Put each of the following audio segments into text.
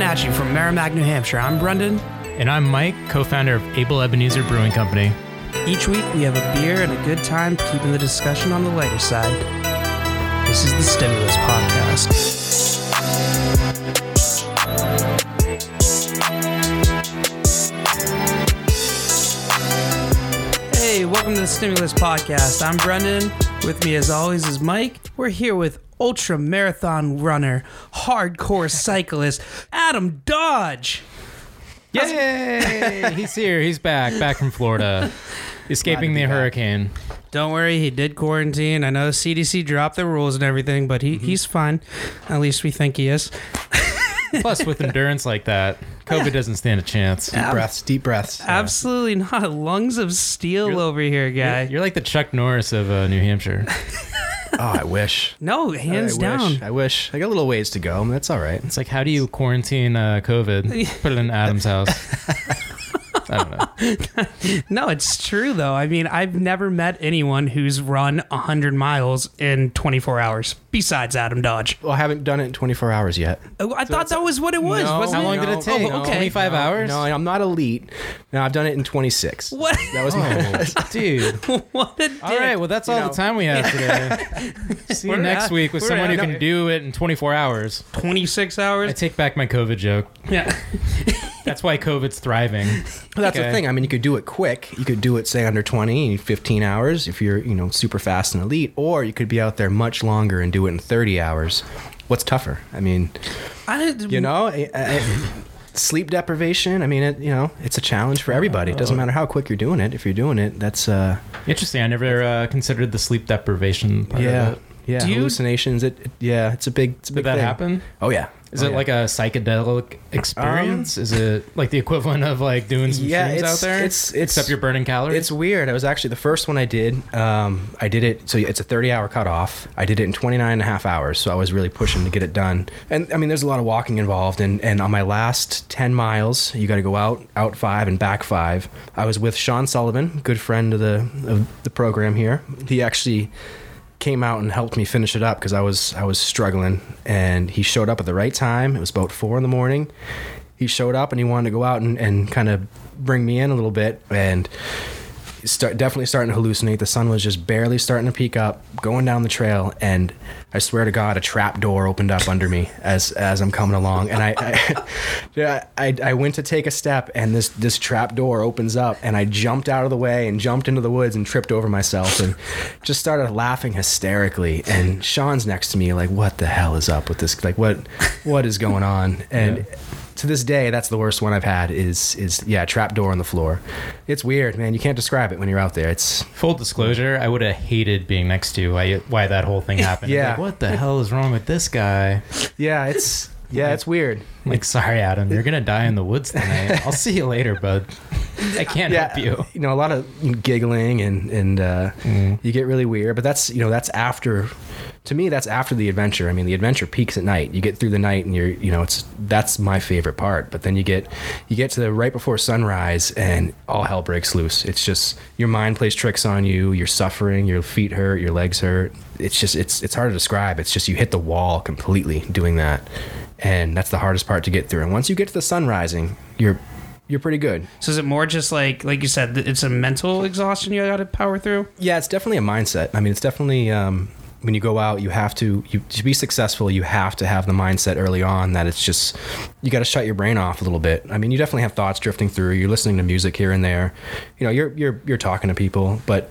Coming at you from Merrimack, New Hampshire. I'm Brendan. And I'm Mike, co founder of Able Ebenezer Brewing Company. Each week we have a beer and a good time keeping the discussion on the lighter side. This is the Stimulus Podcast. Hey, welcome to the Stimulus Podcast. I'm Brendan. With me, as always, is Mike. We're here with ultra marathon runner, hardcore cyclist, Adam Dodge. Yay! He's here. He's back. Back from Florida. Escaping the hurricane. Don't worry, he did quarantine. I know the CDC dropped the rules and everything, but he, he's fine. At least we think he is. Plus, with endurance like that, COVID doesn't stand a chance. Deep breaths, deep breaths. Absolutely not. Lungs of steel over here, guy. You're like the Chuck Norris of uh, New Hampshire. Oh, I wish. no, hands I down. Wish. I wish. I got a little ways to go. That's all right. It's like, how do you quarantine uh, COVID? Put it in Adam's house. I don't know. No, it's true though. I mean, I've never met anyone who's run 100 miles in 24 hours besides Adam Dodge. Well, I haven't done it in 24 hours yet. Oh, I thought that was what it was. No, How long it? did it take? Oh, okay. 25 hours? No, I'm not elite. No, I've done it in 26. What? That was my. Oh, dude. what a dick. All right, well, that's all know. the time we have today. See you We're next at- week with someone who can do it in 24 hours. 26 hours? I take back my COVID joke. Yeah. That's why COVID's thriving. Well, that's Okay. the thing. I mean, you could do it quick. You could do it, say, under 20, 15 hours if you're, you know, super fast and elite, or you could be out there much longer and do it in 30 hours. What's tougher? I mean, I you know, I- I- sleep deprivation. I mean, it, you know, it's a challenge for everybody. It doesn't matter how quick you're doing it. If you're doing it, that's uh, Interesting. I never uh, considered the sleep deprivation part yeah, of it. Yeah. Do you- hallucinations. It, it- yeah, it's a big. It's a Did big that thing. happen? Oh yeah. Is Oh, it yeah. like a psychedelic experience? Is it like the equivalent of like doing some Yeah, shrooms it's- out there? it's- it's- except you're burning calories. It's weird. It was actually the first one I did. Um, I did it, so it's a 30 hour cutoff. I did it in 29 and a half hours, so I was really pushing to get it done. And I mean, there's a lot of walking involved. And, and on my last 10 miles, you got to go out, out five, and back five. I was with Sean Sullivan, good friend of the, of the program here. He actually came out and helped me finish it up because I was I was struggling and he showed up at the right time. It was about four in the morning. He showed up and he wanted to go out and, and kind of bring me in a little bit and start definitely starting to hallucinate. The sun was just barely starting to peak up, going down the trail, and I swear to God, a trap door opened up under me as as I'm coming along, and I I, I I went to take a step, and this this trap door opens up, and I jumped out of the way and jumped into the woods and tripped over myself and just started laughing hysterically. And Sean's next to me, like, what the hell is up with this? Like, what what is going on? And Yeah. To this day, that's the worst one I've had. Is is yeah, trap door on the floor. It's weird, man. You can't describe it when you're out there. It's Full disclosure, I would have hated being next to why why that whole thing happened. Yeah. Like, what the hell is wrong with this guy? yeah, it's yeah, it's weird. Like, sorry, Adam, you're gonna die in the woods tonight. I'll see you later, bud. I can't Yeah, help you. You know, a lot of giggling and and uh, Mm. you get really weird. But that's you know that's after. To me, that's after the adventure. I mean, the adventure peaks at night. You get through the night, and you're, you know, it's that's my favorite part. But then you get, you get to the right before sunrise, and all hell breaks loose. It's just your mind plays tricks on you. You're suffering. Your feet hurt. Your legs hurt. It's just, it's, it's hard to describe. It's just you hit the wall completely doing that, and that's the hardest part to get through. And once you get to the sun rising, you're, you're pretty good. So is it more just like, like you said, it's a mental exhaustion you got to power through? Yeah, it's definitely a mindset. I mean, it's definitely um, when you go out, you have to you to be successful. You have to have the mindset early on that it's just you got to shut your brain off a little bit. I mean, you definitely have thoughts drifting through. You're listening to music here and there. You know, you're you're you're talking to people, but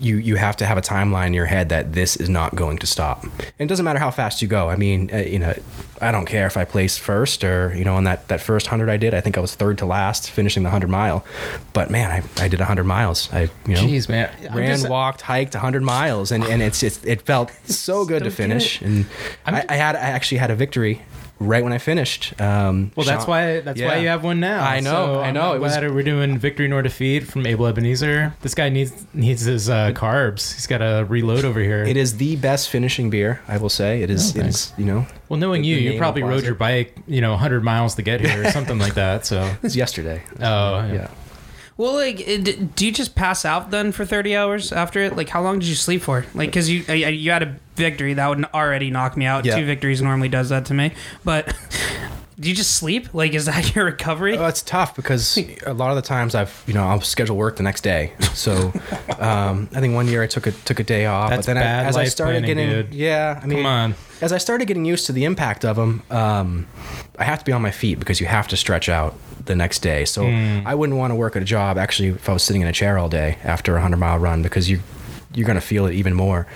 you you have to have a timeline in your head that this is not going to stop. And it doesn't matter how fast you go. I mean, uh, you know, I don't care if I placed first or you know on that that first hundred I did. I think I was third to last, finishing the hundred mile. But man, I, I did hundred miles. I you know Jeez, man. I'm ran, just- walked, hiked 100 miles, and, and it's, it's it felt so good to finish. And I, I had I actually had a victory right when I finished. Um, Well, that's Sean- why that's why you have one now. I know, So I I'm know. Was- glad we're doing victory nor defeat from Able Ebenezer. This guy needs needs his uh, carbs. He's got to reload over here. It is the best finishing beer, I will say. It is. Oh, it is. You know, well, knowing the- you, the you probably rode your bike, you know, 100 miles to get here or something like that. So, it was yesterday. oh, Yeah. Well, like, it, do you just pass out then for thirty hours after it? Like, how long did you sleep for? Like, because you you had a victory that would already knock me out. Yeah. Two victories normally does that to me, but Do you just sleep? Like, is that your recovery? Well, it's tough because a lot of the times I've, you know, I'll schedule work the next day. So, um, I think one year I took a took a day off, That's but then bad I, as I life started planning, getting, dude. yeah, I mean, Come on. as I started getting used to the impact of them, um, I have to be on my feet because you have to stretch out the next day. So Hmm. I wouldn't want to work at a job actually if I was sitting in a chair all day after a hundred mile run because you you're going to feel it even more.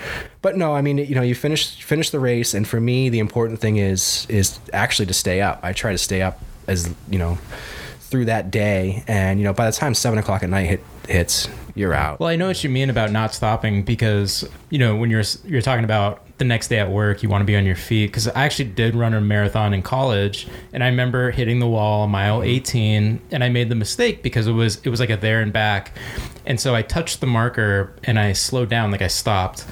But no, I mean, you know, you finish finish the race, and for me, the important thing is is actually to stay up. I try to stay up as you know through that day, and you know, by the time seven o'clock at night hit, hits, you're out. Well, I know what you mean about not stopping because you know when you're you're talking about the next day at work, you want to be on your feet. Because I actually did run a marathon in college, and I remember hitting the wall mile 18, and I made the mistake because it was it was like a there and back, and so I touched the marker and I slowed down, like I stopped,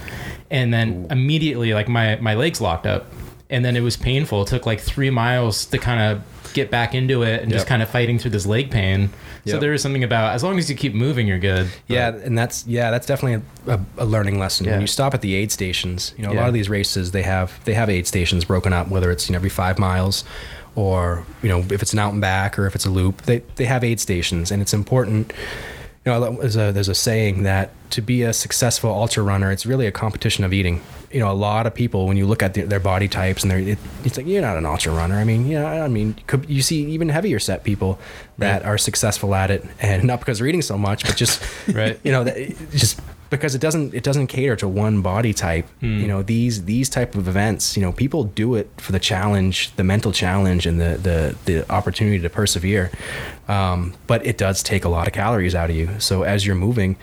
and then immediately like my my legs locked up, and then it was painful. It took like three miles to kind of get back into it and just kind of fighting through this leg pain. So Yep. there is something about as long as you keep moving, you're good. But- Yeah, and that's yeah, that's definitely a, a, a learning lesson. Yeah. When you stop at the aid stations, you know, a Yeah. lot of these races they have they have aid stations broken up, whether it's you know every five miles, or you know if it's an out and back or if it's a loop, they they have aid stations, and it's important. You know, there's a there's a saying that to be a successful ultra runner, it's really a competition of eating. You know, a lot of people when you look at their, their body types and they're it, it's like you're not an ultra runner. I mean, yeah, you know, I mean, could, you see even heavier set people that are successful at it, and not because they're eating so much, but just Right. you know, that, just because it doesn't it doesn't cater to one body type. You know, these these type of events, you know, people do it for the challenge, the mental challenge, and the the the opportunity to persevere. Um, but it does take a lot of calories out of you. So as you're moving,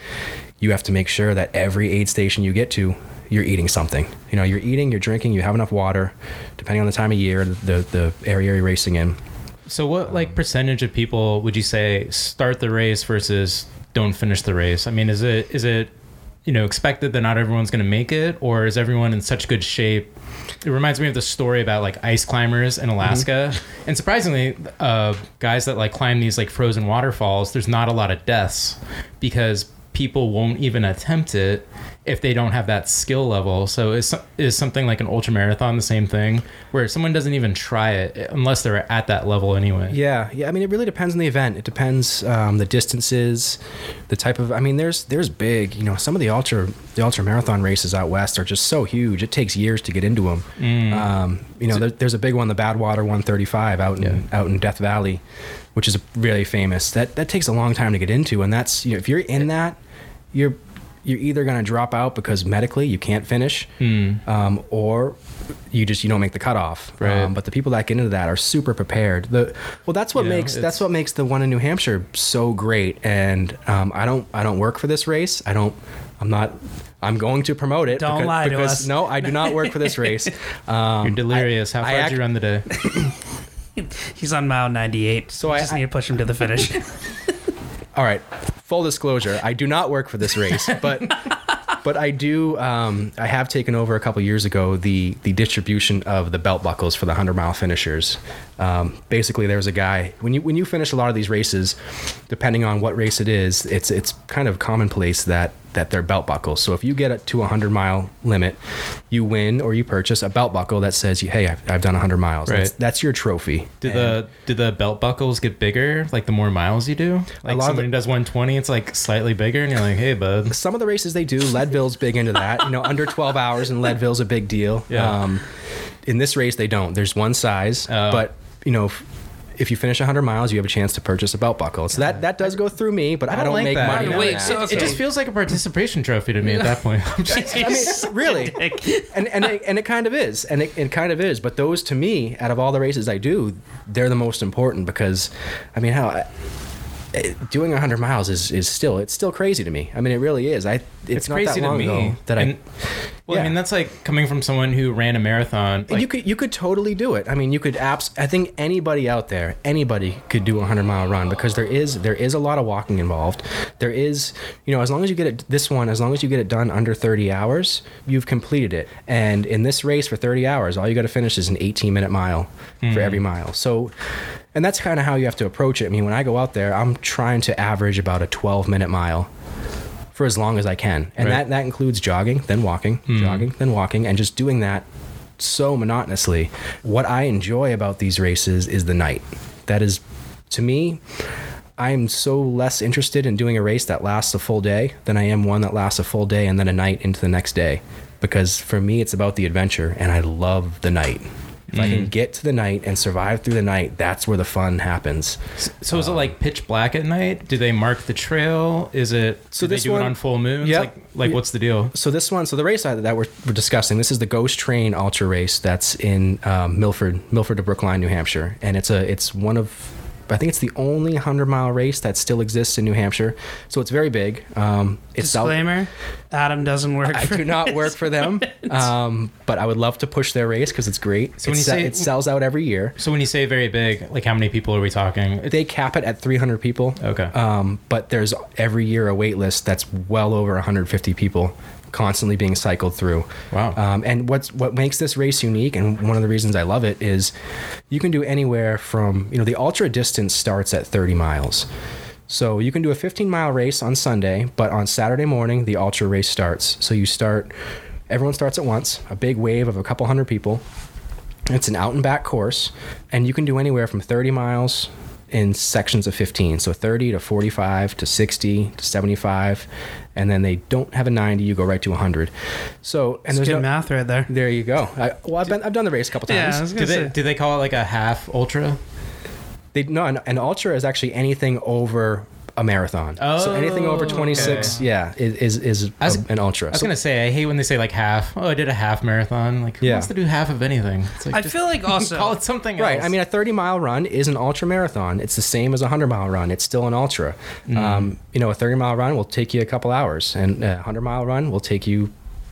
you have to make sure that every aid station you get to. You're eating something. You know, you're eating, you're drinking, you have enough water, depending on the time of year, the the area you're racing in. So what like percentage of people would you say start the race versus don't finish the race? I mean, is it is it you know expected that not everyone's going to make it, or is everyone in such good shape? It reminds me of the story about like ice climbers in Alaska, and surprisingly, uh, guys that like climb these like frozen waterfalls, there's not a lot of deaths because people won't even attempt it if they don't have that skill level. So is is something like an ultra marathon the same thing where someone doesn't even try it unless they're at that level anyway? Yeah, yeah. I mean, it really depends on the event. It depends um, the distances, the type of. I mean, there's there's big. You know, some of the ultra the ultra marathon races out west are just so huge. It takes years to get into them. Mm. Um, you know, there, there's a big one, the Badwater 135 out in Yeah. out in Death Valley, which is really famous. That that takes a long time to get into, and that's you know, if you're in that, you're you're either going to drop out because medically you can't finish, um, or you just you don't make the cutoff. Right. Um, but the people that get into that are super prepared. The well, that's what You know, makes that's what makes the one in New Hampshire so great. And um, I don't I don't work for this race. I don't. I'm not. I'm going to promote it. Don't because, lie to because us. no, I do not work for this race. Um, You're delirious. I- How I far did you run the day? He's on mile 98. So So I I- just need to push him to the finish. All right. Full disclosure, I do not work for this race, but but I do. Um, I have taken over a couple years ago the the distribution of the belt buckles for the hundred mile finishers. Um, basically, there's a guy when you when you finish a lot of these races, depending on what race it is, it's it's kind of commonplace that that they're belt buckles. So if you get to a hundred mile limit, you win or you purchase a belt buckle that says, "Hey, I've, I've done hundred miles." That's, Right. that's your trophy. Do And- the do the belt buckles get bigger like the more miles you do? Like lot of somebody the- does 120, it's like slightly bigger, and you're like, hey, bud. some of the races they do, Leadville's big into that. You know, under 12 hours in Leadville's a big deal. Yeah. Um, in this race, they don't. There's one size, Oh. but you know, if, if you finish 100 miles, you have a chance to purchase a belt buckle. So that that does go through me, but I don't, like make that. money. on Wait, that. so- It, it just feels like a participation trophy to me at that point. I'm just- I mean, really, and and it, and it kind of is, and it, it kind of is. But those, to me, out of all the races I do, they're the most important because, I mean, how. I, Doing 100 miles is, is still it's still crazy to me. I mean, it really is. I it's, it's not crazy that to me ago that I And- well, I mean, that's like coming from someone who ran a marathon. Like, you could you could totally do it. I mean, you could abs. I think anybody out there, anybody could do a hundred mile run because there is there is a lot of walking involved. There is, you know, as long as you get it this one, as long as you get it done under thirty hours, you've completed it. And in this race for thirty hours, all you got to finish is an eighteen minute mile for hmm. every mile. So. And that's kind of how you have to approach it. I mean, when I go out there, I'm trying to average about a 12 minute mile for as long as I can. And Right. that, that includes jogging, then walking, hmm. jogging, then walking, and just doing that so monotonously. What I enjoy about these races is the night. That is, to me, I'm so less interested in doing a race that lasts a full day than I am one that lasts a full day and then a night into the next day. Because for me, it's about the adventure, and I love the night. If I can get to the night and survive through the night, that's where the fun happens. So is it like pitch black at night? Do they mark the trail? Is it So they do one- it on full moons? Yeah, Like like what's the deal? So this one, so the race that we're, we're discussing, this is the Ghost Train Ultra Race that's in um, Milford, Milford to Brookline, New Hampshire, and it's a it's one of I think it's the only hundred mile race that still exists in New Hampshire. So it's very big. Um, it's out- Disclaimer: Adam doesn't work. I for do not work for them, um, but I would love to push their race because it's great. So when It you se- say- it sells out every year, So when you say very big, like how many people are we talking? they cap it at 300 people. Okay. Um, but there's every year a wait list that's well over 150 people constantly being cycled through. Wow. Um, and what's what makes this race unique, and one of the reasons I love it is, you can do anywhere from you know the ultra distance starts at 30 miles. So you can do a 15 mile race on Sunday, but on Saturday morning the ultra race starts. So you start, everyone starts at once, a big wave of a couple hundred people. It's an out and back course, and you can do anywhere from 30 miles in sections of 15. So 30 to 45 to 60 to 75, and then they don't have a 90. You go right to 100. So and It's there's good no, math right there. there you go. I, well, I've been I've done the race a couple Yeah, times. I was Do gonna they say. do they call it like a half ultra? They no, an, an ultra is actually anything over a marathon. Oh, so anything over Oh, 26, okay. yeah, is is, is was- a- an ultra. I was So- gonna say I hate when they say like half. Oh, I did a half marathon. Like who Yeah. wants to do half of anything? It's like I just feel like also call it something else. Right. else. I mean, a 30 mile run is an ultra marathon. It's the same as a 100 mile run. It's still an ultra. Um, you know, a 30 mile run will take you a couple hours, and a 100 mile run will take you,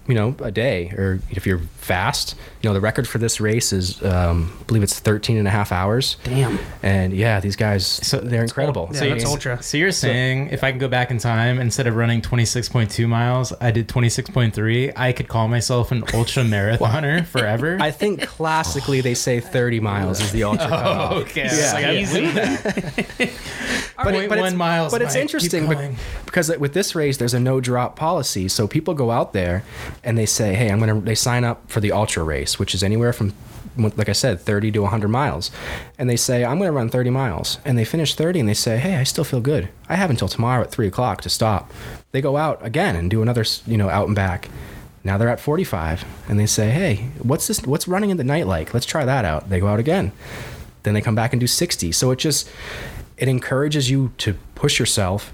you know, a day. Or if you're fast, you know, the record for this race is, um, I believe it's 13 and a half hours. Damn. And yeah, these guys, So- they're incredible. Yeah, So that's you- ultra. So you're saying if I can go back in time, instead of running 26.2 miles, I did 26.3. I could call myself an ultra marathoner forever. I think classically they say 30 miles is the ultra cutoff. okay. Yeah. Like, I Easy. believe that. but, Point but it's, miles, But Mike. Keep interesting bec- going. because with this race, there's a no drop policy. So people go out there and they say, "Hey, I'm gonna." They sign up for the ultra race, which is anywhere from, like I said, 30 to 100 miles, and they say, "I'm gonna run 30 miles," and they finish 30, and they say, "Hey, I still feel good. I have until tomorrow at three o'clock to stop." They go out again and do another, you know, out and back. Now they're at 45, and they say, "Hey, what's this? What's running in the night like? Let's try that out." They go out again then they come back and do 60 so it just it encourages you to push yourself.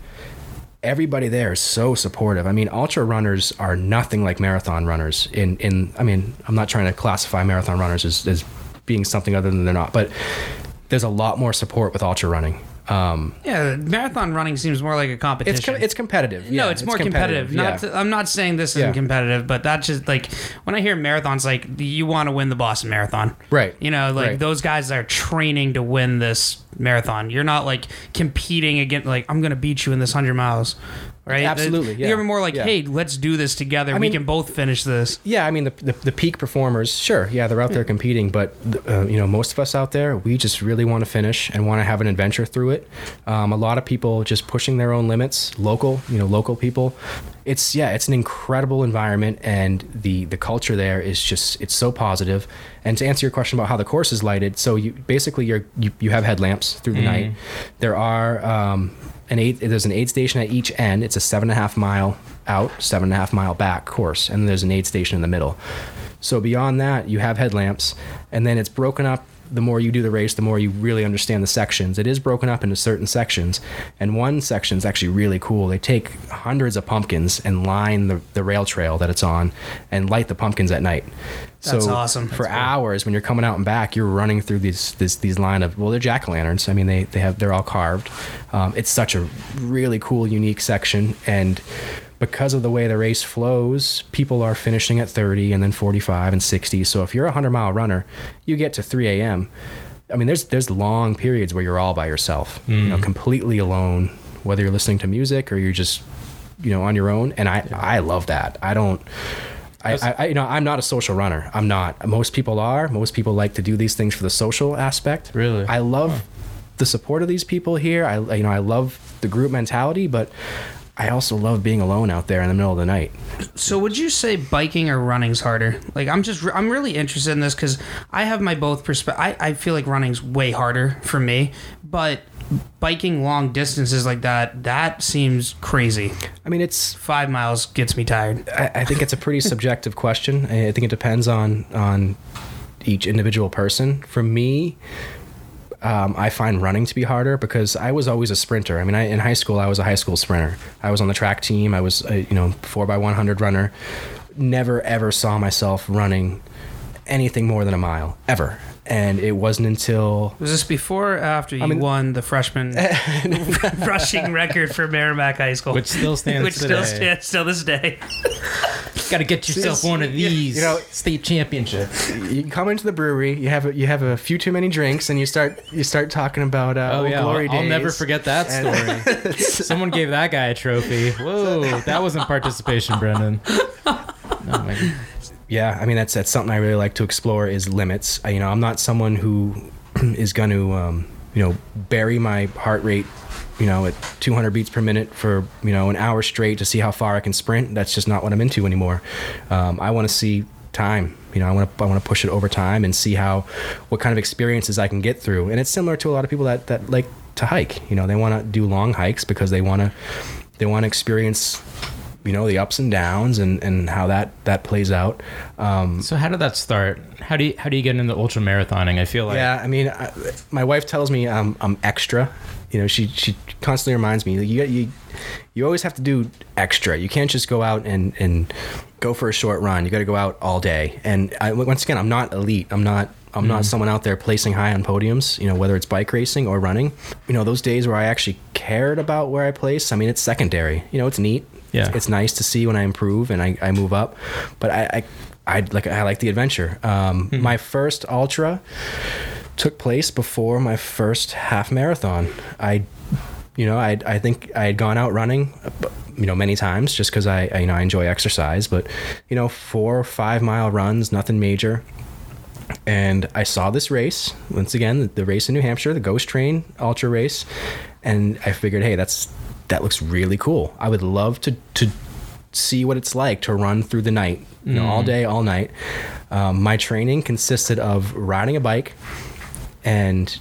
Everybody there is so supportive. I mean ultra runners are nothing like marathon runners in in i mean i'm not trying to classify marathon runners as, as being something other than they're not but there's a lot more support with ultra running um, Yeah, marathon running seems more like a competition. it's com- it's competitive no, yeah, it's, more competitive. yeah. Not to, I'm not saying this isn't Yeah. competitive, but that's just like when I hear marathons, like you want to win the Boston Marathon, Right. You know, like Right. those guys are training to win this marathon. You're not like competing against like I'm gonna beat you in this hundred miles, right? Absolutely, yeah. You're more like, Yeah. hey, let's do this together. we mean- can both finish this. Yeah, I mean the, the, the peak performers, sure, yeah, they're out there competing, but uh, you know most of us out there, we just really want to finish and want to have an adventure through it. Um, a lot of people just pushing their own limits, local, you know, local people. It's yeah, it's an incredible environment, and the the culture there is just it's so positive. And to answer your question about how the course is lighted, so you basically you're you, you have headlamps through the night. There are um, an eight. there's an aid station at each end. It's a seven and a half mile out, seven and a half mile back course, and there's an aid station in the middle. So beyond that, you have headlamps, and then it's broken up. The more you do the race, the more you really understand the sections. It is broken up into certain sections, and one section is actually really cool. They take hundreds of pumpkins and line the, the rail trail that it's on, and light the pumpkins at night. That's so awesome. For That's cool. hours, when you're coming out and back, you're running through these this, these line of well, they're jack o' lanterns. I mean, they they have they're all carved. Um, it's such a really cool, unique section, and because of the way the race flows, people are finishing at 30 and then 45 and 60. So if you're a 100 mile runner, you get to 3 a.m. I mean, there's there's long periods where you're all by yourself, you know, mm. completely alone, whether you're listening to music or you're just, you know, on your own. And I I love that. I don't. I, I, I- you know, I'm not a social runner. I'm not. Most people are. Most people like to do these things for the social aspect. Really? I love the support of these people here. I, you know, I love the group mentality, but I also love being alone out there in the middle of the night. So would you say biking or running's harder? Like I'm just I'm really interested in this because I have my both perspective. I, I feel like running's way harder for me, but biking long distances like that that seems crazy. I mean, it's Five miles gets me tired. I, I think it's a pretty subjective question. I I think it depends on on each individual person. For me, um, I find running to be harder because I was always a sprinter. I mean, I, in high school, I was a high school sprinter. I was on the track team. I was a you know four by one hundred runner. Never ever saw myself running anything more than a mile ever. And it wasn't until Was this before or after you mean- won the freshman rushing record for Merrimack High School? Which still stands Which today. still stands still this day. Got to get yourself one of these You know- state championships. you come into the brewery, you have a, you have a few too many drinks, and you start you start talking about uh, Oh yeah, glory I'll, I'll never forget that story. Someone gave that guy a trophy. Whoa, that wasn't participation, Brendan. Oh my God. Yeah, I mean that's that's something I really like to explore is limits. I, you know, I'm not someone who is going to um, you know bury my heart rate, you know, at 200 beats per minute for you know an hour straight to see how far I can sprint. That's just not what I'm into anymore. Um, I want to see time. You know, I want to I want to push it over time and see how what kind of experiences I can get through. And it's similar to a lot of people that that like to hike. You know, they want to do long hikes because they want to they want to experience you know the ups and downs and and how that that plays out um So how did that start? How do you how do you get into ultra marathoning? I feel like yeah i mean I, my wife tells me i'm i'm extra you know she she constantly reminds me you you you always have to do extra you can't just go out and and go for a short run you got to go out all day and I, once again i'm not elite i'm not I'm not someone out there placing high on podiums, you know, whether it's bike racing or running. You know, those days where I actually cared about where I place, I mean, it's secondary. You know, it's neat. Yeah. It's, it's nice to see when I improve and I, I move up, but I, I, I like I like the adventure. Um, My first ultra took place before my first half marathon. I, you know, I I think I had gone out running, you know, many times just because I, I you know I enjoy exercise, but you know, four or five mile runs, nothing major. And I saw this race once again, the, the race in New Hampshire, the Ghost Train Ultra race, and I figured, hey, that's that looks really cool. I would love to to see what it's like to run through the night, you know, all day, all night. Um, my training consisted of riding a bike and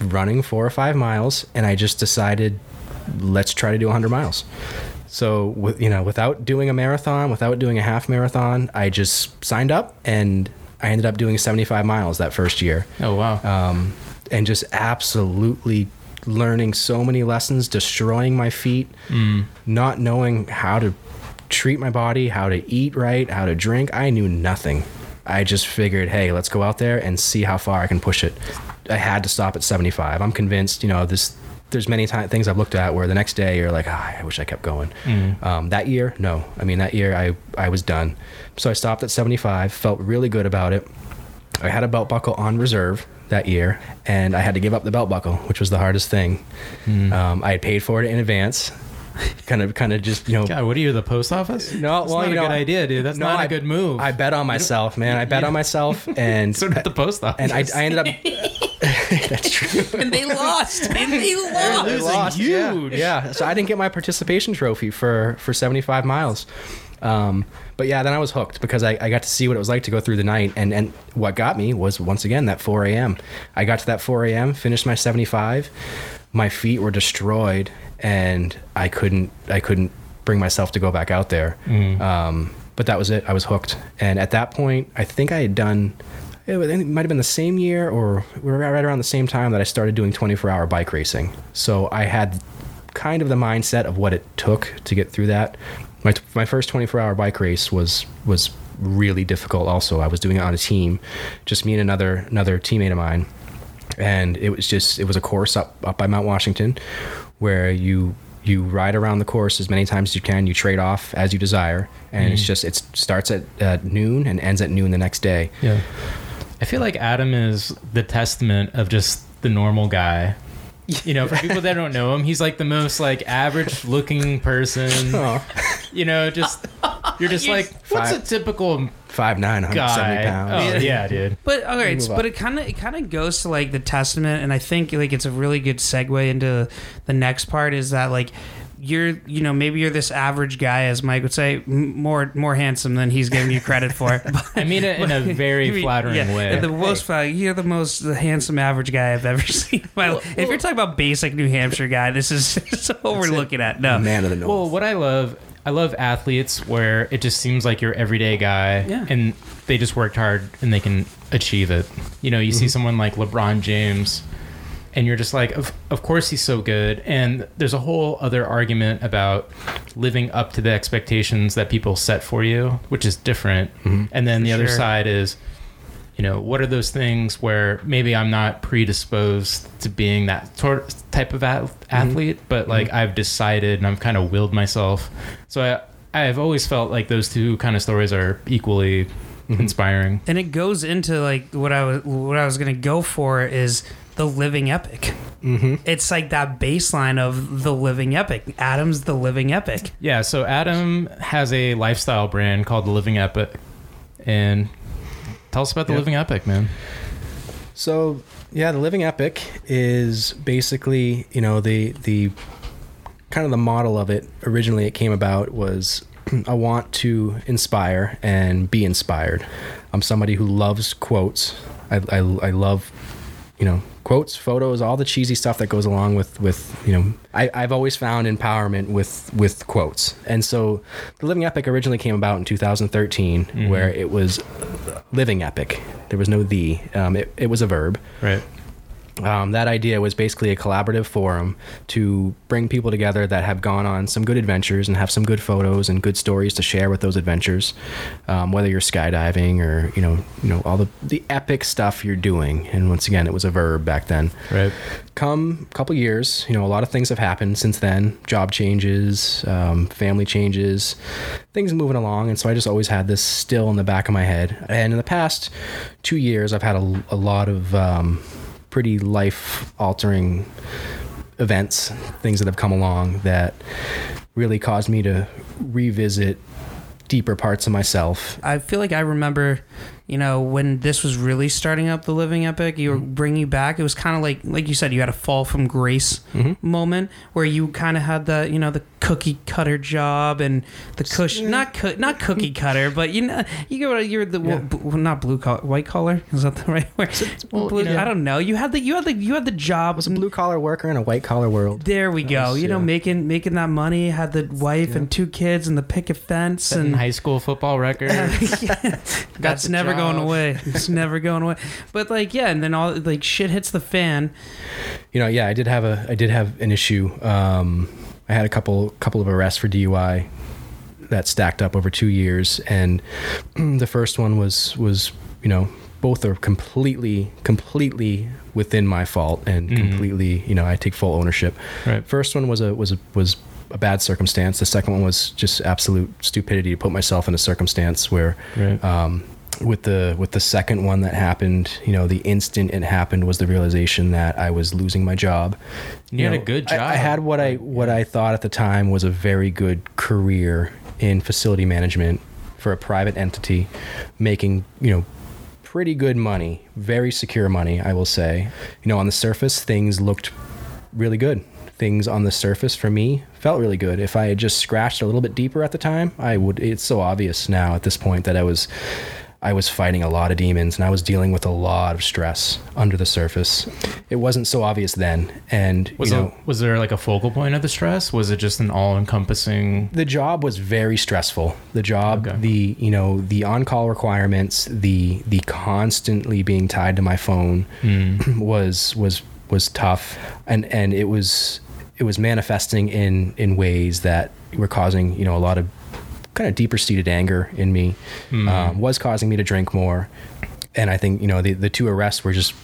running four or five miles, and I just decided, let's try to do 100 miles. So, you know, without doing a marathon, without doing a half marathon, I just signed up, and I ended up doing 75 miles that first year Oh wow. um, and just absolutely learning so many lessons, destroying my feet, not knowing how to treat my body, how to eat right, how to drink. I knew nothing. I just figured, hey, let's go out there and see how far I can push it. I had to stop at 75. I'm convinced, you know, this. There's many ti- things I've looked at where the next day you're like, ah, I wish I kept going. Um, that year, no. I mean, that year I I was done. So I stopped at 75. Felt really good about it. I had a belt buckle on reserve that year, and I had to give up the belt buckle, which was the hardest thing. Um, I had paid for it in advance. Kind of, kind of just you know. God, what are you, the post office? No, That's well, not you a know, good idea, dude. That's no, not a I- good move. I bet on myself, man. I bet on myself, and so did the post office. and I, I ended up. that's true. and they lost. And they lost. losing lost, yeah. huge. Yeah. so I didn't get my participation trophy for for 75 miles. Um, but yeah, then I was hooked because I, I got to see what it was like to go through the night, and and what got me was once again that 4 a.m. I got to that 4 a.m., finished my 75, my feet were destroyed, and I couldn't I couldn't bring myself to go back out there. Um, but that was it. I was hooked, and at that point, I think I had done. It might have been the same year or right around the same time that I started doing 24 hour bike racing. So I had kind of the mindset of what it took to get through that. My, my first 24 hour bike race was was really difficult also. I was doing it on a team, just me and another another teammate of mine. And it was just it was a course up up by Mount Washington where you you ride around the course as many times as you can, you trade off as you desire, and it's mm. just it starts at, at noon and ends at noon the next day. Yeah. I feel like Adam is the testament of just the normal guy. You know, for people that don't know him, he's like the most like average looking person. You know, just you're just like what's a Five- typical Five nine, guy? Oh, pounds. Oh yeah, dude. But all right, move but up. it kind of it kind of goes to like the testament, and I think like it's a really good segue into the next part is that like you're you know maybe you're this average guy as Mike would say m- more more handsome than he's giving you credit for. I mean it in a very You mean- flattering yeah, way. The most flattering. You're the most handsome average guy I've ever seen. in my life. if you're talking about basic New Hampshire guy, this is, this is what we're looking at. No, Man of the North. Well, what I love, I love athletes where it just seems like your everyday guy, Yeah. and they just worked hard and they can achieve it. You know, you Mm-hmm. see someone like LeBron James, and you're just like, of, of course he's so good. And there's a whole other argument about living up to the expectations that people set for you, which is different. Mm-hmm. And then the other side is, you know, what are those things where maybe I'm not predisposed to being that tor- type of ath- mm-hmm. athlete, but like mm-hmm. I've decided and I've kind of willed myself. So I, I've always felt like those two kind of stories are equally inspiring. and it goes into like what I was what I was gonna go for is the living epic. Mm-hmm. It's like that baseline of the living epic. Adam's the living epic. Yeah, so Adam has a lifestyle brand called The Living Epic. And tell us about The Yep. Living Epic, man. So yeah, the living epic is basically you know the the kind of the model of it. Originally, it came about was I want to inspire and be inspired. I'm somebody who loves quotes. I I, I love you know quotes photos all the cheesy stuff that goes along with with you know I, i've always found empowerment with with quotes. And so the living epic originally came about in 2013 where it was living epic. There was no the. Um, it, it was a verb. Right. Um, that idea was basically a collaborative forum to bring people together that have gone on some good adventures and have some good photos and good stories to share with those adventures. Um, whether you're skydiving or you know, you know all the the epic stuff you're doing. And once again, it was a verb back then. Right. Come a couple years, you know, a lot of things have happened since then. Job changes, um, family changes, things moving along, and so I just always had this still in the back of my head. And in the past two years, I've had a, a lot of um, pretty life altering events, things that have come along that really caused me to revisit deeper parts of myself. I feel like I remember, you know, when this was really starting up the living epic, you mm-hmm. were bringing back. It was kind of like, like you said, you had a fall from grace mm-hmm. moment where you kind of had the, you know, the cookie cutter job and the cush, not coo- not cookie cutter, but you know, you go, you're the well, b- well, not blue collar, white collar. Is that the right word? well, Blue- you know- I don't know. You had the, you had the, you had the job. Was a blue collar worker in a white collar world. There we go. was- you know, yeah. making making that money. Had the wife and two kids and the picket fence Setting and high school football record. That's never going away. It's never going away. But like, yeah, and then all like shit hits the fan. you know, yeah, I did have a, I did have an issue. Um, I had a couple, couple of arrests for DUI that stacked up over two years, and the first one was, was, you know, both are completely, completely within my fault and completely, you know, I take full ownership. Right. First one was a, was a, was a bad circumstance. The second one was just absolute stupidity to put myself in a circumstance where, Right. um, with the with the second one that happened, you know, the instant it happened was the realization that I was losing my job. You had know, a good I- job. I, had what I what I thought at the time was a very good career in facility management for a private entity, making you know pretty good money, very secure money, I will say. You know, on the surface, things looked really good. Things on the surface for me felt really good. If I had just scratched a little bit deeper at the time, I would. It's so obvious now at this point that I was. I was fighting a lot of demons and I was dealing with a lot of stress under the surface. It wasn't so obvious then. And, Was you it- know, was there like a focal point of the stress? Was it just an all-encompassing? the job was very stressful. The job, Okay. the you know, the on-call requirements, the the constantly being tied to my phone hmm. was was was tough, and and it was it was manifesting in in ways that were causing you know a lot of kind of deeper seated anger in me. Um, was causing me to drink more, and I think you know the the two arrests were just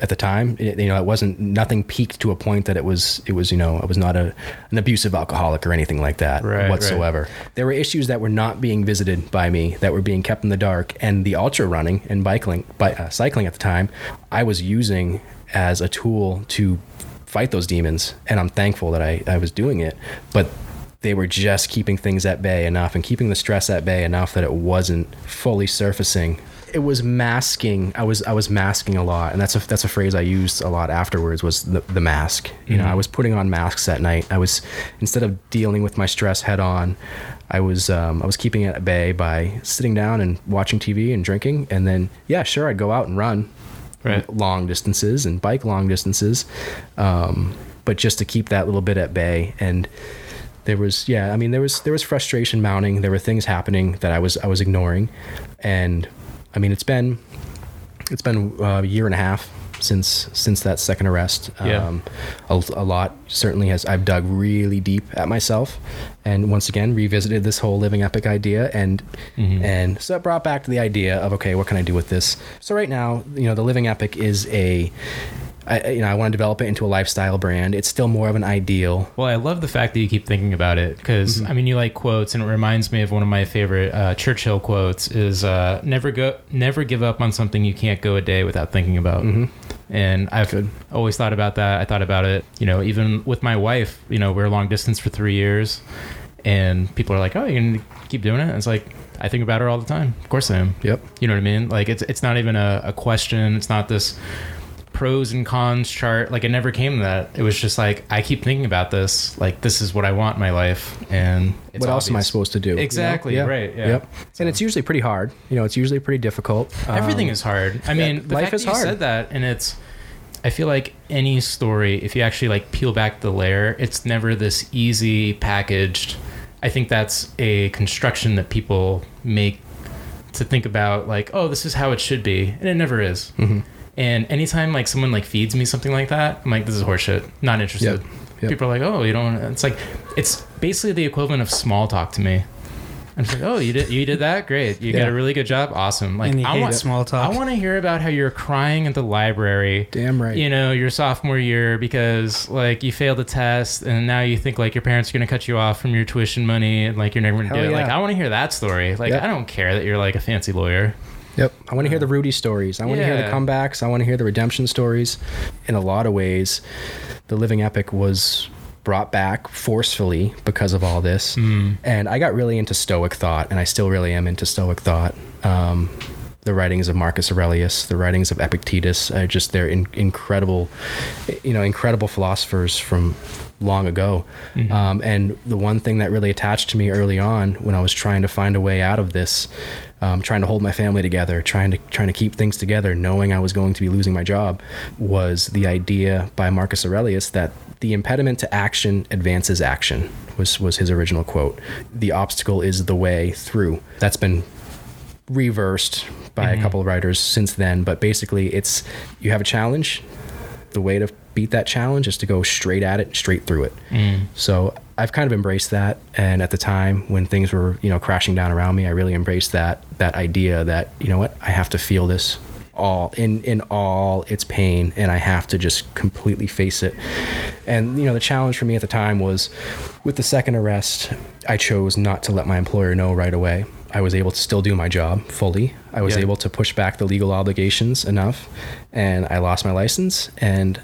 at the time it, you know it wasn't nothing peaked to a point that it was it was you know I was not a an abusive alcoholic or anything like that Right, right. whatsoever there were issues that were not being visited by me that were being kept in the dark and the ultra running and biking by uh, cycling at the time I was using as a tool to fight those demons and I'm thankful that I, I was doing it but they were just keeping things at bay enough and keeping the stress at bay enough that it wasn't fully surfacing it was masking. I was I was masking a lot, and that's a that's a phrase I used a lot afterwards. Was the, the mask? You know, I was putting on masks at night. I was instead of dealing with my stress head on, I was um, I was keeping it at bay by sitting down and watching TV and drinking, and then yeah, sure, I'd go out and run Right. long distances and bike long distances, um, but just to keep that little bit at bay and there was yeah i mean there was there was frustration mounting. There were things happening that i was i was ignoring. And i mean it's been it's been uh, a year and a half since since that second arrest. Yeah. um, a, a lot certainly has i've dug really deep at myself and once again revisited this whole living epic idea and and so it brought back to the idea of okay what can i do with this? So right now you know the living epic is a I, you know, I want to develop it into a lifestyle brand. It's still more of an ideal. Well, I love the fact that you keep thinking about it because I mean, you like quotes, and it reminds me of one of my favorite uh, Churchill quotes: "Is uh, never go, never give up on something you can't go a day without thinking about." And I've Good. always thought about that. I thought about it, you know, even with my wife. You know, we're long distance for three years, and people are like, "Oh, you're gonna keep doing it?" And it's like. I think about her all the time. Of course I am. Yep. You know what I mean? Like it's it's not even a, a question. It's not this pros and cons chart. Like it never came to that. It was just like I keep thinking about this. Like this is what I want in my life, and it's what else am I supposed to do? you know? Exactly, Yeah. right, yeah. Yep. And it's usually pretty hard. You know, it's usually pretty difficult. Everything Um, is hard. I mean, the life is hard. said that, and it's. I feel like any story, if you actually like peel back the layer, it's never this easy packaged. I think that's a construction that people make to think about like, oh, this is how it should be, and it never is. Mm-hmm. And anytime like someone like feeds me something like that, I'm like, this is horseshit. Not interested. Yep. Yep. People are like, oh, you don't. It's like it's basically the equivalent of small talk to me. I'm just like, oh, you did you did that? Great. You Yeah. did a really good job. Awesome. Like I hate want small talk. I want to hear about how you're crying at the library. Damn right. You know, your sophomore year because like you failed a test and now you think like your parents are gonna cut you off from your tuition money and like you're never gonna Hell do it. Like. I want to hear that story. Like Yep. I don't care that you're like a fancy lawyer. Yep. I want to hear the Rudy stories. I want to hear the comebacks. I want to hear the redemption stories. In a lot of ways, the Living Epic was brought back forcefully because of all this. And I got really into Stoic thought, and I still really am into Stoic thought. Um, the writings of Marcus Aurelius, the writings of Epictetus, are just they're in, incredible, you know, incredible philosophers from long ago. Um, and the one thing that really attached to me early on when I was trying to find a way out of this, um, trying to hold my family together, trying to trying to keep things together, knowing I was going to be losing my job, was the idea by Marcus Aurelius that the impediment to action advances action. Was was his original quote. The obstacle is the way through. That's been reversed by a mm-hmm. couple of writers since then, but basically it's you have a challenge. The way to beat that challenge is to go straight at it, straight through it. Mm. So I've kind of embraced that, and at the time when things were you know crashing down around me, I really embraced that that idea that you know what I have to feel this all in in all its pain, and I have to just completely face it. And you know the challenge for me at the time was with the second arrest, I chose not to let my employer know right away. I was able to still do my job fully. I was Yeah. able to push back the legal obligations enough, and I lost my license. And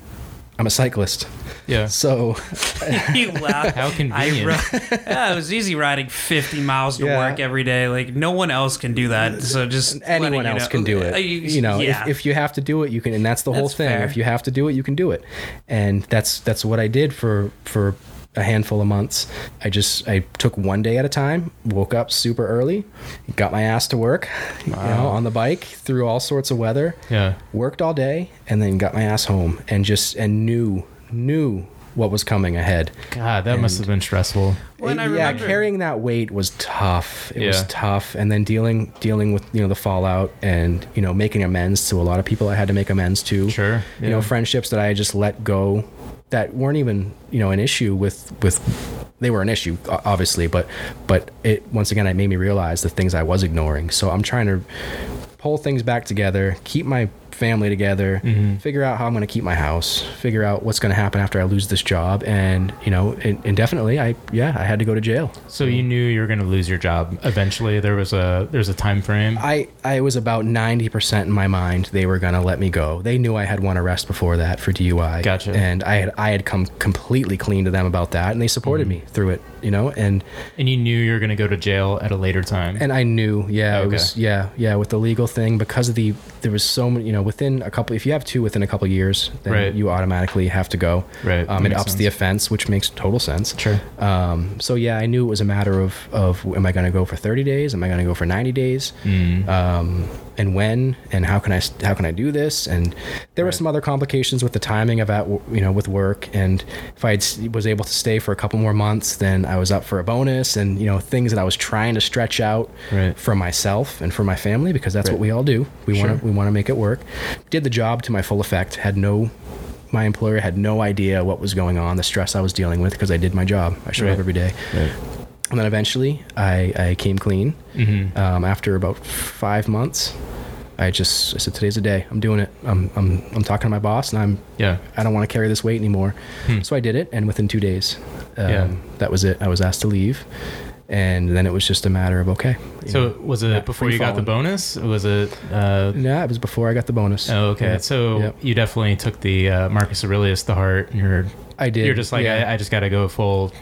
I'm a cyclist, Yeah. so you laugh. How I convenient. ri- yeah, it was easy riding 50 miles to Yeah. work every day. Like no one else can do that. So just anyone letting you else know- can do it. Uh, You know, yeah. if, if you have to do it, you can, and that's the whole thing. fair. If you have to do it, you can do it, and that's that's what I did for for a handful of months. I just I took one day at a time. Woke up super early, got my ass to work, you know, on the bike through all sorts of weather. Yeah. Worked all day, and then got my ass home, and just and knew knew what was coming ahead. God, that must have been stressful. Well, and I yeah, remember- carrying that weight was tough. It Yeah. was tough, and then dealing dealing with you know the fallout and you know making amends to a lot of people I had to make amends to. Sure, You know friendships that I just let go that weren't even you know an issue with with they were an issue obviously, but but it once again it made me realize the things I was ignoring. So I'm trying to pull things back together, keep my family together, Mm-hmm. figure out how I'm going to keep my house, figure out what's going to happen after I lose this job, and you know, in, indefinitely, I yeah, I had to go to jail. So you knew you were going to lose your job eventually. There was a there's a time frame. I, I was about 90% in my mind they were going to let me go. They knew I had one arrest before that for DUI. Gotcha. And I had I had come completely clean to them about that and they supported Mm-hmm. me through it, you know, and and you knew you were going to go to jail at a later time. and I knew, yeah, it Okay. was yeah, yeah, with the legal thing because of the there was so many, you know, within a couple if you have two within a couple years, then Right. you automatically have to go. Right, Um, it makes ups the offense, which makes total sense. Sure. Um, so yeah, I knew it was a matter of of am I going to go for 30 days? Am I going to go for 90 days? Mm. Um, and when and how can I how can I do this? And there were some other complications with the timing of that, you know, with work. And if I was able to stay for a couple more months, then I was up for a bonus and you know things that I was trying to stretch out Right. for myself and for my family because that's Right. what we all do. We Sure. want to we want to make it work. Did the job to my full effect. Had no my employer had no idea what was going on, the stress I was dealing with because I did my job. I showed Right. up every day. Right. And then eventually I, I came clean. Mhm. Um, after about five months, I just I said, today's the day. I'm doing it. I'm, I'm, I'm talking to my boss and I'm, Yeah. I don't want to carry this weight anymore. Hmm. So I did it. And within two days, um, Yeah. that was it. I was asked to leave. And then it was just a matter of, okay. So know, was it before you got the bonus? Was it? Uh, Yeah, it was before I got the bonus. oh, okay. Yeah. So Yep. you definitely took the uh, Marcus Aurelius to heart. And you're I did. you're just like yeah. I, I just got to go full.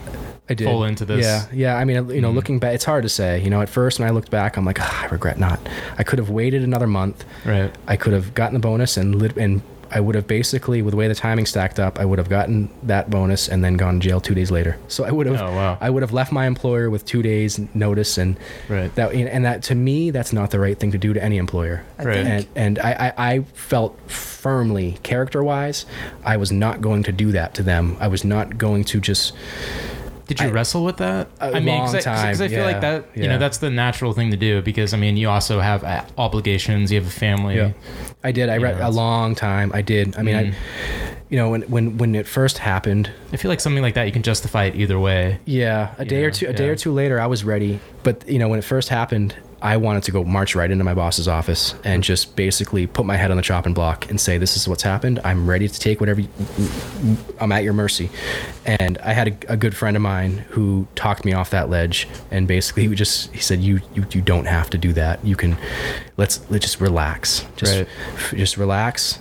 I did. full into this. Yeah, yeah. I mean, you know, Mhm. looking back, it's hard to say. You know, at first when I looked back, I'm like, "Ah, I regret not. I could have waited another month. Right. I could have gotten the bonus and lit, and I would have basically, with the way the timing stacked up, I would have gotten that bonus and then gone to jail two days later. So I would have, Oh wow. I would have left my employer with two days notice, and right. that, and that to me, that's not the right thing to do to any employer. Right. And, and I, I, I felt firmly, character wise, I was not going to do that to them. I was not going to just Did you I- wrestle with that? A I mean, 'cause long I, 'cause I time, feel like that. You yeah. know, that's the natural thing to do because I mean, you also have uh, obligations. You have a family. Yeah. I did. I You read a long time. I did. I mean, Mhm. I, you know, when when when it first happened, I feel like something like that you can justify it either way. yeah, a day Yeah, or two, a day or two later, I was ready. But you know, when it first happened, I wanted to go march right into my boss's office and just basically put my head on the chopping block and say, "This is what's happened. I'm ready to take whatever. You, I'm at your mercy." And I had a, a good friend of mine who talked me off that ledge and basically he just he said, "You you you don't have to do that. You can let's let's just relax. Just Right. f- just relax."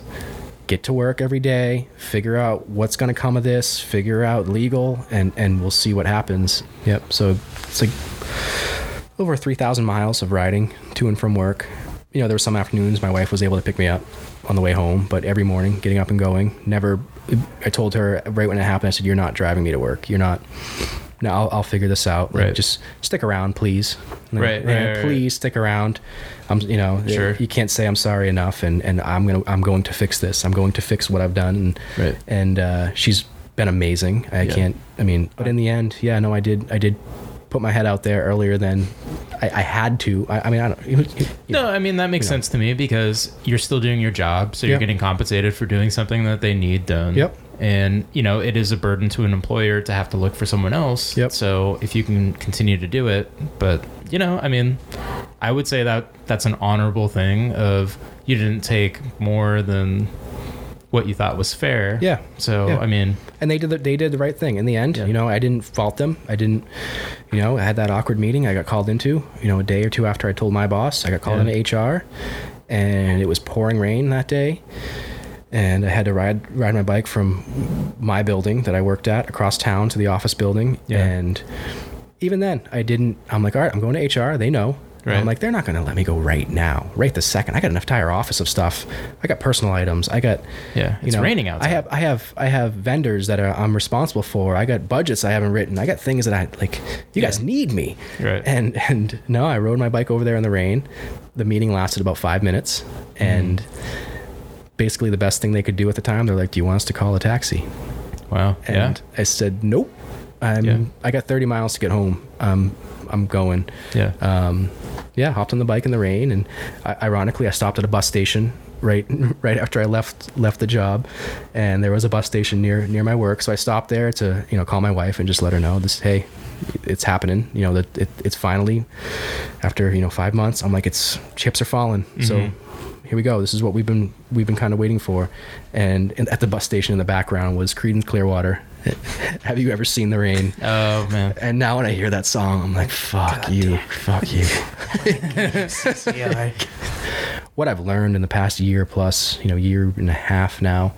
get to work every day, figure out what's going to come of this, figure out legal, and and we'll see what happens. Yep. So it's like over 3,000 miles of riding to and from work. You know, there were some afternoons my wife was able to pick me up on the way home, but every morning, getting up and going, never. I told her right when it happened, I said, "You're not driving me to work. You're not." No, I'll, I'll figure this out. Like, Right. Just stick around, please. Like, Right, "Yeah, right, right, please stick around. I'm, you know, Sure. you can't say I'm sorry enough, and, and I'm gonna, I'm going to fix this. I'm going to fix what I've done, and Right. and uh, she's been amazing. I Yeah. can't. I mean, but in the end, yeah, no, I did. I did put my head out there earlier than I, I had to. I, I mean, I don't. You, you- No, I mean that makes You know. sense to me because you're still doing your job, so you're Yeah. getting compensated for doing something that they need done. Yep. And you know it is a burden to an employer to have to look for someone else. Yep. So if you can continue to do it, but you know, I mean, I would say that that's an honorable thing of you didn't take more than what you thought was fair. Yeah. So Yeah. I mean, and they did. The, they did the right thing in the end. Yeah. You know, I didn't fault them. I didn't. You know, I had that awkward meeting I got called into. You know, a day or two after I told my boss, I got called Yeah. into HR, and it was pouring rain that day. And I had to ride ride my bike from my building that I worked at across town to the office building. Yeah. And even then, I didn't. I'm like, all right, I'm going to HR. They know. Right. I'm like, they're not going to let me go right now, right this second. I got an entire office of stuff. I got personal items. I got yeah, you it's know, raining outside. I have I have I have vendors that are, I'm responsible for. I got budgets I haven't written. I got things that I like. You guys need me. Right. And and no, I rode my bike over there in the rain. The meeting lasted about five minutes, and basically the best thing they could do at the time, they're like, "Do you want us to call a taxi?" wow. And I said, "Nope. I'm Yeah. I got 30 miles to get home. Um, I'm going." yeah. Yeah. um, yeah, hopped on the bike in the rain, and I, ironically, I stopped at a bus station right right after I left left the job, and there was a bus station near near my work, so I stopped there to you know call my wife and just let her know this hey, it's happening, you know that it, it's finally after you know five months, I'm like it's chips are falling, so Mhm. here we go. This is what we've been we've been kind of waiting for. And, and at the bus station in the background was Creedence Clearwater. Have you ever seen the rain? Oh man. And now when I hear that song, I'm like, fuck you, fuck you. What I've learned in the past year plus, you know, year and a half now,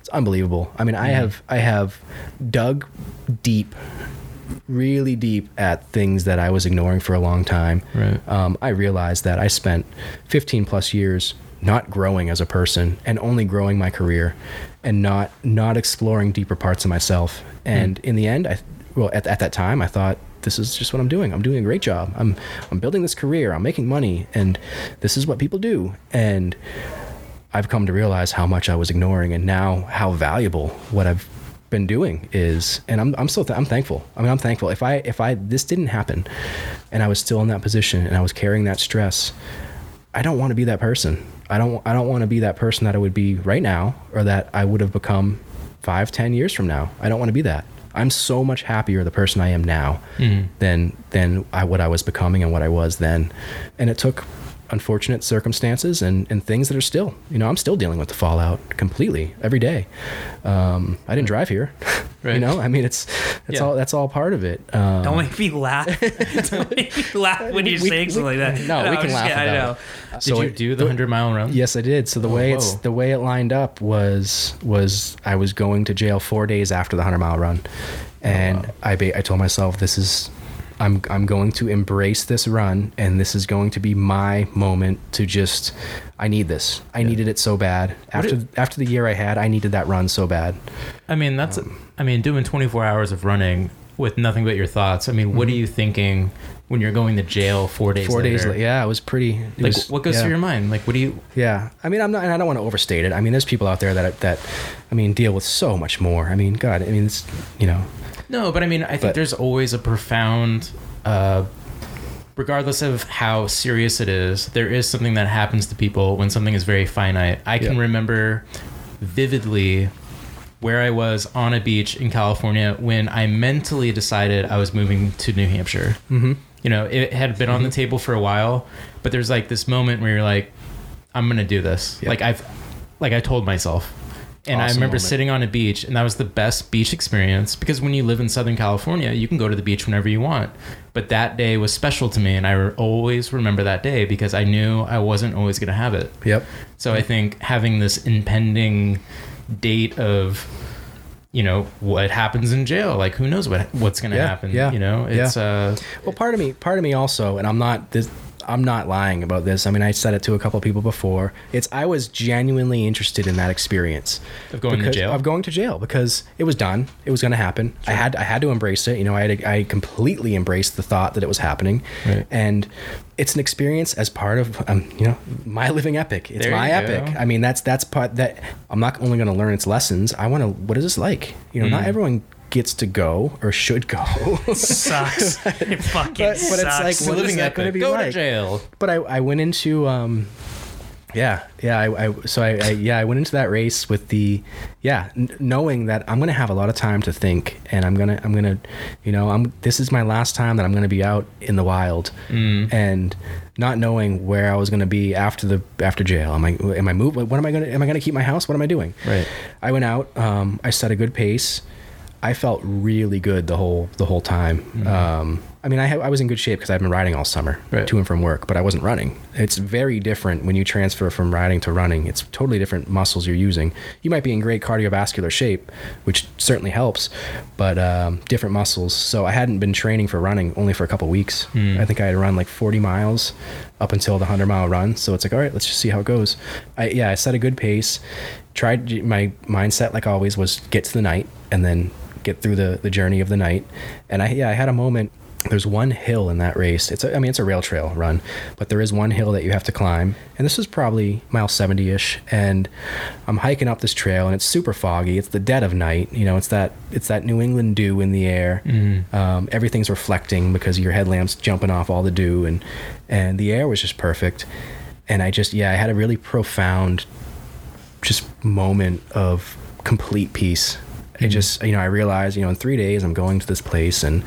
it's unbelievable. I mean, I have I have dug deep, really deep at things that I was ignoring for a long time. Right. Um, I realized that I spent 15 plus years not growing as a person and only growing my career and not not exploring deeper parts of myself. Hmm. And in the end, I well at, at that time I thought this is just what I'm doing. I'm doing a great job. I'm I'm building this career. I'm making money and this is what people do. And I've come to realize how much I was ignoring and now how valuable what I've been doing is and I'm I'm still th- I'm thankful. I mean I'm thankful. If I if I this didn't happen and I was still in that position and I was carrying that stress, I don't want to be that person. I don't I don't want to be that person that I would be right now or that I would have become five, ten years from now. I don't want to be that. I'm so much happier the person I am now mm-hmm. than than I, what I was becoming and what I was then. And it took unfortunate circumstances and, and things that are still, you know, I'm still dealing with the fallout completely every day. Um, I didn't drive here, you know, I mean, it's, it's Yeah. all, that's all part of it. Um, Don't make me laugh. Don't make me laugh when you're We- saying we- something like that. no, we can laugh kidding, I know. it. Did So you do the hundred mile run? Yes, I did. So the way it's the way it lined up was was I was going to jail four days after the hundred mile run, and I ba- I told myself this is. I'm, I'm going to embrace this run and this is going to be my moment to just I need this. I needed it so bad. After it- after the year I had, I needed that run so bad. I mean, that's. I mean, doing 24 hours of running with nothing but your thoughts. I mean, what are you thinking when you're going to jail four days? Mm-hmm. Four days later? later. Yeah, it was pretty it Like, was- what goes yeah. through your mind? Like, what do you? Yeah, I mean, I'm not, and I don't want to overstate it. I mean, there's people out there that that, I mean, deal with so much more. I mean, God, I mean, it's you know, No, but I mean, I think But- there's always a profound. Uh, regardless of how serious it is, there is something that happens to people when something is very finite. I can Yeah. remember vividly where I was on a beach in California when I mentally decided I was moving to New Hampshire. mm-hmm. You know, it had been on the table for a while, but there's like this moment where you're like, I'm gonna do this. Yeah. Like I've, like I told myself. And I remember moment. sitting on a beach, and that was the best beach experience because when you live in Southern California, you can go to the beach whenever you want. But that day was special to me, and I re- always remember that day because I knew I wasn't always going to have it. Yep. So I think having this impending date of, you know, what happens in jail, like who knows what what's going to Yeah, happen. yeah, You know, it's uh, Well, part of me, part of me also, and I'm not this. I'm not lying about this. I mean, I said it to a couple people before. It's I was genuinely interested in that experience Of going to jail? Of going to jail because it was done. It was going to happen. I had I had to embrace it. You know, I had I completely embraced the thought that it was happening, Right. and it's an experience as part of um, you know my living epic. It's There my epic. go. I mean, that's that's part that I'm not only going to learn its lessons. I want to. What is this like? You know, Mm. not everyone gets to go or should go. Sucks. It fucking But- but it's sucks. like, what is living that gonna epic. be Go to jail. but I, I went into um yeah yeah I, I so I, I yeah I went into that race with the yeah n- knowing that I'm gonna have a lot of time to think and I'm gonna I'm gonna you know I'm this is my last time that I'm gonna be out in the wild Mm. and not knowing where I was gonna be after the after jail am I am I move what am I gonna am I gonna keep my house what am I doing Right. I went out um, I set a good pace I felt really good the whole the whole time. Um, I mean, I, ha- I was in good shape because I've been riding all summer Right. to and from work, but I wasn't running. It's very different when you transfer from riding to running. It's totally different muscles you're using. You might be in great cardiovascular shape, which certainly helps, but um, different muscles. So I hadn't been training for running only for a couple weeks. I think I had run like 40 miles up until the 100 mile run. So it's like, all right, let's just see how it goes. I, yeah, I set a good pace. Tried my mindset, like always, was get to the night and then get through the, the journey of the night. And I yeah, I had a moment. There's one hill in that race. It's a, I mean it's a rail trail run, but there is one hill that you have to climb. And this is probably mile 70ish and I'm hiking up this trail and it's super foggy. It's the dead of night, you know, it's that it's that New England dew in the air. Um, everything's reflecting because your headlamps jumping off all the dew and and the air was just perfect. And I just yeah, I had a really profound just moment of complete peace. It just, you know, I realized, you know, in three days I'm going to this place and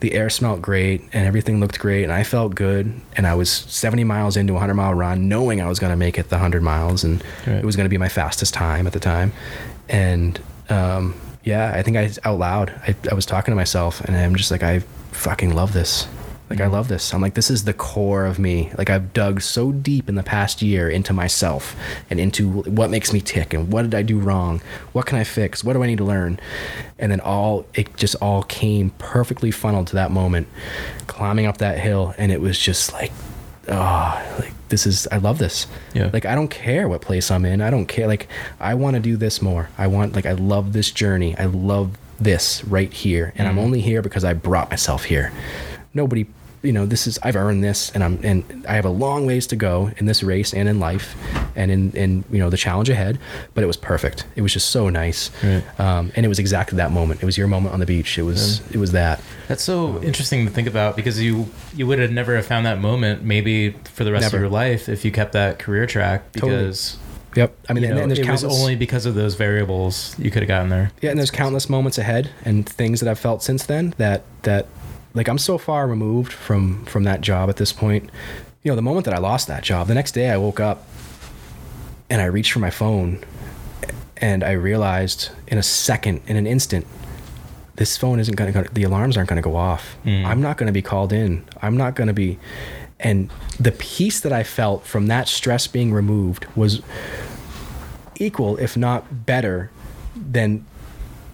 the air smelled great and everything looked great and I felt good and I was 70 miles into a 100 mile run knowing I was going to make it the 100 miles and Right. it was going to be my fastest time at the time. And um, yeah I think I out loud I, I was talking to myself and I'm just like I fucking love this like I love this. I'm like this is the core of me. Like I've dug so deep in the past year into myself and into what makes me tick and what did I do wrong? What can I fix? What do I need to learn? And then all it just all came perfectly funneled to that moment climbing up that hill. And it was just like oh like this is i love this. Yeah. like i don't care what place i'm in. I don't care. Like i want to do this more. I want like i love this journey. I love this right here. And i'm mm-hmm. only here because i brought myself here. Nobody you know this is i've earned this and i'm and i have a long ways to go in this race and in life and in in you know the challenge ahead but it was perfect it was just so nice Right. um, and it was exactly that moment it was your moment on the beach it was it was that That's so interesting to think about because you you would have never have found that moment maybe for the rest Never. of your life if you kept that career track Totally. because yep i mean you and, know, and there's it was countless only because of those variables you could have gotten there. Yeah, and there's countless moments ahead and things that I've felt since then that that like I'm so far removed from from that job at this point. You know, the moment that I lost that job, the next day I woke up and I reached for my phone and I realized in a second, in an instant, this phone isn't going to the alarms aren't going to go off. Mm. I'm not going to be called in. I'm not going to be and the peace that I felt from that stress being removed was equal if not better than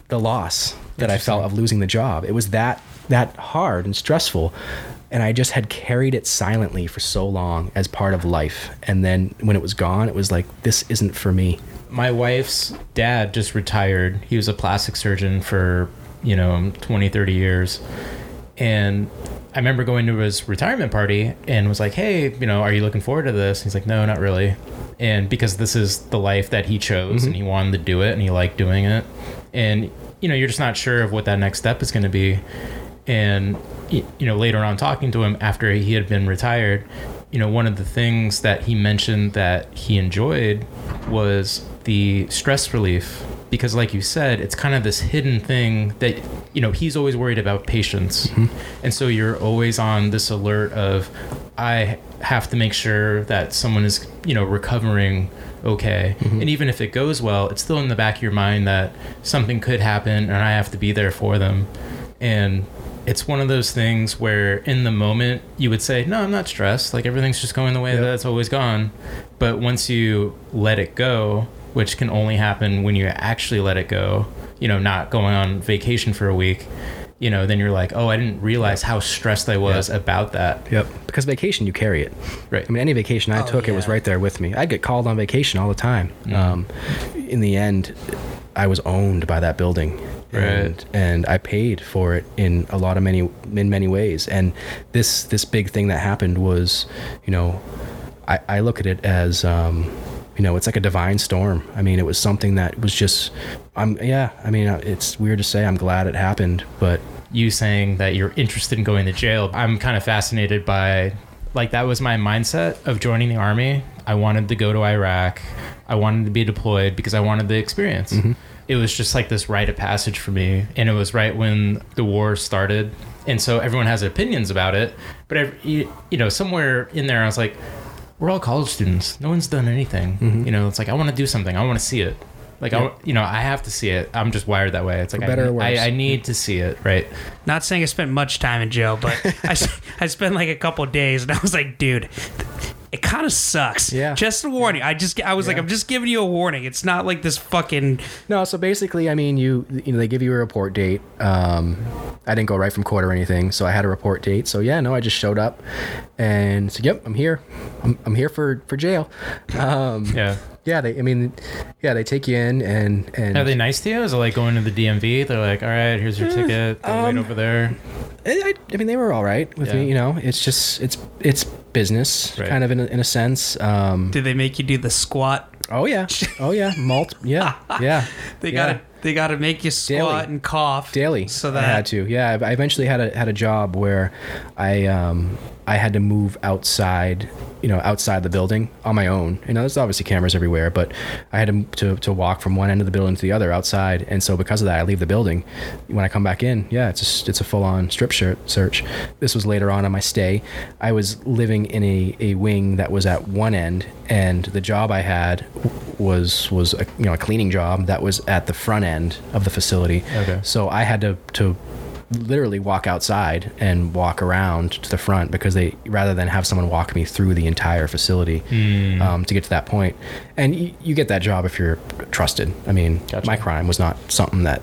the loss that I felt of losing the job. It was that that hard and stressful and I just had carried it silently for so long as part of life. And then when it was gone, it was like this isn't for me. My wife's dad just retired. He was a plastic surgeon for, you know, 20, 30 years. And I remember going to his retirement party and was like, hey, you know, are you looking forward to this? He's like, no, not really. And because this is the life that he chose and mm-hmm. he wanted to do it and he liked doing it. And, you know, you're just not sure of what that next step is going to be. And, you know, later on talking to him after he had been retired, you know, one of the things that he mentioned that he enjoyed was the stress relief. Because like you said it's kind of this hidden thing that you know he's always worried about patients. Mm-hmm. And so you're always on this alert of i have to make sure that someone is you know recovering okay. Mm-hmm. And even if it goes well it's still in the back of your mind that something could happen and i have to be there for them. And it's one of those things where in the moment you would say no i'm not stressed like everything's just going the way Yep. that it's always gone but once you let it go which can only happen when you actually let it go you know not going on vacation for a week you know then you're like oh i didn't realize how stressed i was Yeah. about that Yep. Because vacation, you carry it. Right. I mean, any vacation I Oh, took, it was right there with me. I'd get called on vacation all the time. Um, in the end, I was owned by that building. And, Right. and I paid for it in a lot of many in many ways. And this this big thing that happened was, you know, I, I look at it as um, you know, it's like a divine storm. I mean, it was something that was just, I'm, yeah. I mean, uh, it's weird to say. I'm glad it happened, but you saying that you're interested in going to jail i'm kind of fascinated by like that was my mindset of joining the army i wanted to go to iraq i wanted to be deployed because i wanted the experience it was just like this rite of passage for me and it was right when the war started and so everyone has opinions about it but ev- you know somewhere in there i was like we're all college students no one's done anything mm-hmm. you know it's like i want to do something i want to see it like I, you know, I have to see it. I'm just wired that way. It's like better I, or worse. I, I need to see it, right? Not saying I spent much time in jail, but I, I spent like a couple days, and I was like, dude, it kind of sucks. Yeah. Just a warning. I just I was like, I'm just giving you a warning. It's not like this fucking. No, so basically, I mean, you you know they give you a report date. Um, I didn't go right from court or anything, so I had a report date. So yeah, no, I just showed up and said, "Yep, I'm here. I'm, I'm here for for jail." Um, Yeah. Yeah, they. I mean, yeah, they take you in and and Are they nice to you? Is it like going to the DMV? They're like, all right, here's your eh, ticket. Go wait um, over there. I, I, I mean, they were all right with Yeah. me. You know, it's just it's it's business, Right. kind of in a, in a sense. Um, Did they make you do the squat? oh yeah, oh yeah, malt, yeah, yeah. They got Yeah. They gotta make you squat Daily. and cough daily. So that I had to. Yeah, I I eventually had a had a job where I um I had to move outside, you know, outside the building on my own. You know, there's obviously cameras everywhere, but I had to to, to walk from one end of the building to the other outside, and so because of that, I leave the building. When I come back in, yeah, it's just it's a full on strip shirt search. This was later on on my stay. I was living in a, a wing that was at one end, and the job I had was was a, you know a cleaning job that was at the front end of the facility. Okay. So I had to to literally walk outside and walk around to the front because they rather than have someone walk me through the entire facility um, to get to that point. And you, you get that job if you're trusted. I mean, Gotcha. my crime was not something that